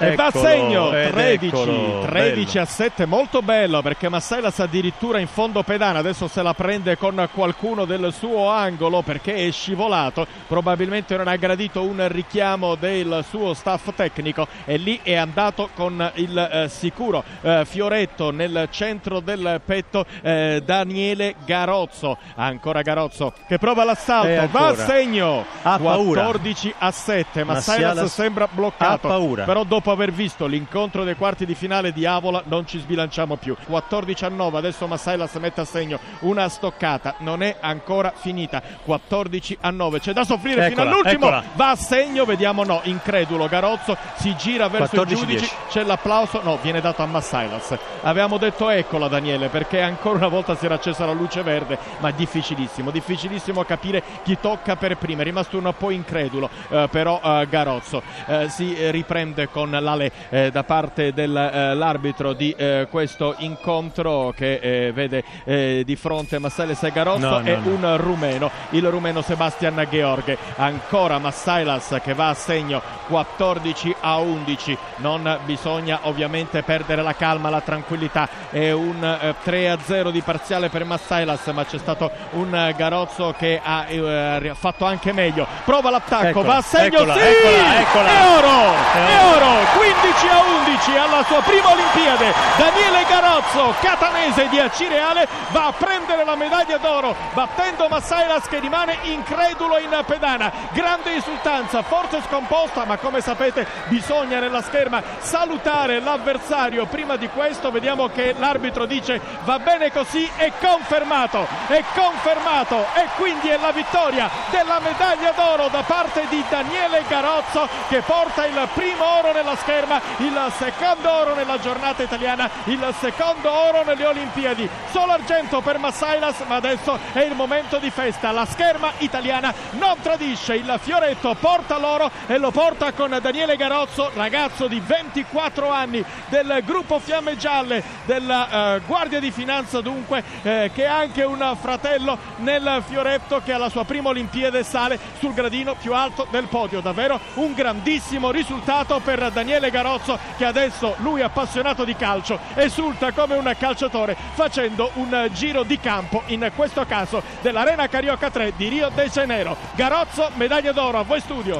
e va a segno ed 13, eccolo, 13 bello. a 7, molto bello perché Massailas addirittura in fondo pedana, adesso se la prende con qualcuno del suo angolo perché è scivolato, probabilmente non ha gradito un richiamo del suo staff tecnico. E lì è andato con il eh, sicuro eh, fioretto nel centro del petto eh, Daniele Garozzo, ancora Garozzo che prova l'assalto, va a segno, Ha paura. 14 a 7, Ma Massailas sembra bloccato, ha paura. però dopo aver visto l'incontro dei quarti di finale di Avola non ci sbilanciamo più. 14 a 9, adesso Massailas mette a segno una stoccata, non è ancora finita. 14 a 9, c'è da soffrire fino Eccola, all'ultimo. eccola. Va a segno, vediamo no, incredulo. Garozzo si gira verso 14-10. i giudici, c'è l'applauso, no, viene dato a Massailas. Avevamo detto eccola Daniele, perché ancora una volta si era accesa la luce verde, ma difficilissimo, difficilissimo capire chi tocca per prima. È rimasto un po' incredulo, eh, però eh, Garozzo eh, si riprende con l'ale eh, da parte dell'arbitro di eh, questo incontro che eh, vede eh, di fronte Massailas e Garozzo No, no, e no. un rumeno, il rumeno Sebastian George. Ancora Massailas che va a segno 14 a 11. Non bisogna ovviamente perdere la calma, la tranquillità. È un eh, 3 a 0 di parziale per Massailas, ma c'è stato un eh, Garozzo che ha eh, fatto anche meglio. Prova l'attacco, Eccola, va a segno, eccola, sì! eccola, eccola. È oro! È oro! 15 a 11 alla sua prima Olimpiade. Daniele Garozzo, catanese di Acireale, va a prendere la medaglia d'oro battendo Massailas che rimane incredulo in pedana. Grande esultanza, forse scomposta, ma come sapete bisogna nella scherma salutare l'avversario. Prima di questo vediamo che l'arbitro dice va bene così, è confermato, è confermato e quindi è la vittoria della medaglia d'oro da parte di Daniele Garozzo che porta il primo oro nella scherma, il secondo oro nella giornata italiana, il secondo oro nelle Olimpiadi. Solo argento per Massailas, ma adesso è il momento di festa. La scherma italiana non tradisce, il fioretto porta l'oro e lo porta con Daniele Garozzo, ragazzo di 24 anni del gruppo Fiamme Gialle della eh, Guardia di Finanza dunque, eh, che ha anche un fratello nel fioretto che alla sua prima Olimpiade sale sul gradino più alto del podio. Davvero un grandissimo risultato per Daniele Garozzo che adesso lui appassionato di calcio esulta come un calciatore facendo un giro di campo in questo caso dell'Arena Carioca 3 di Rio de Janeiro. Garozzo, medaglia d'oro a voi studio.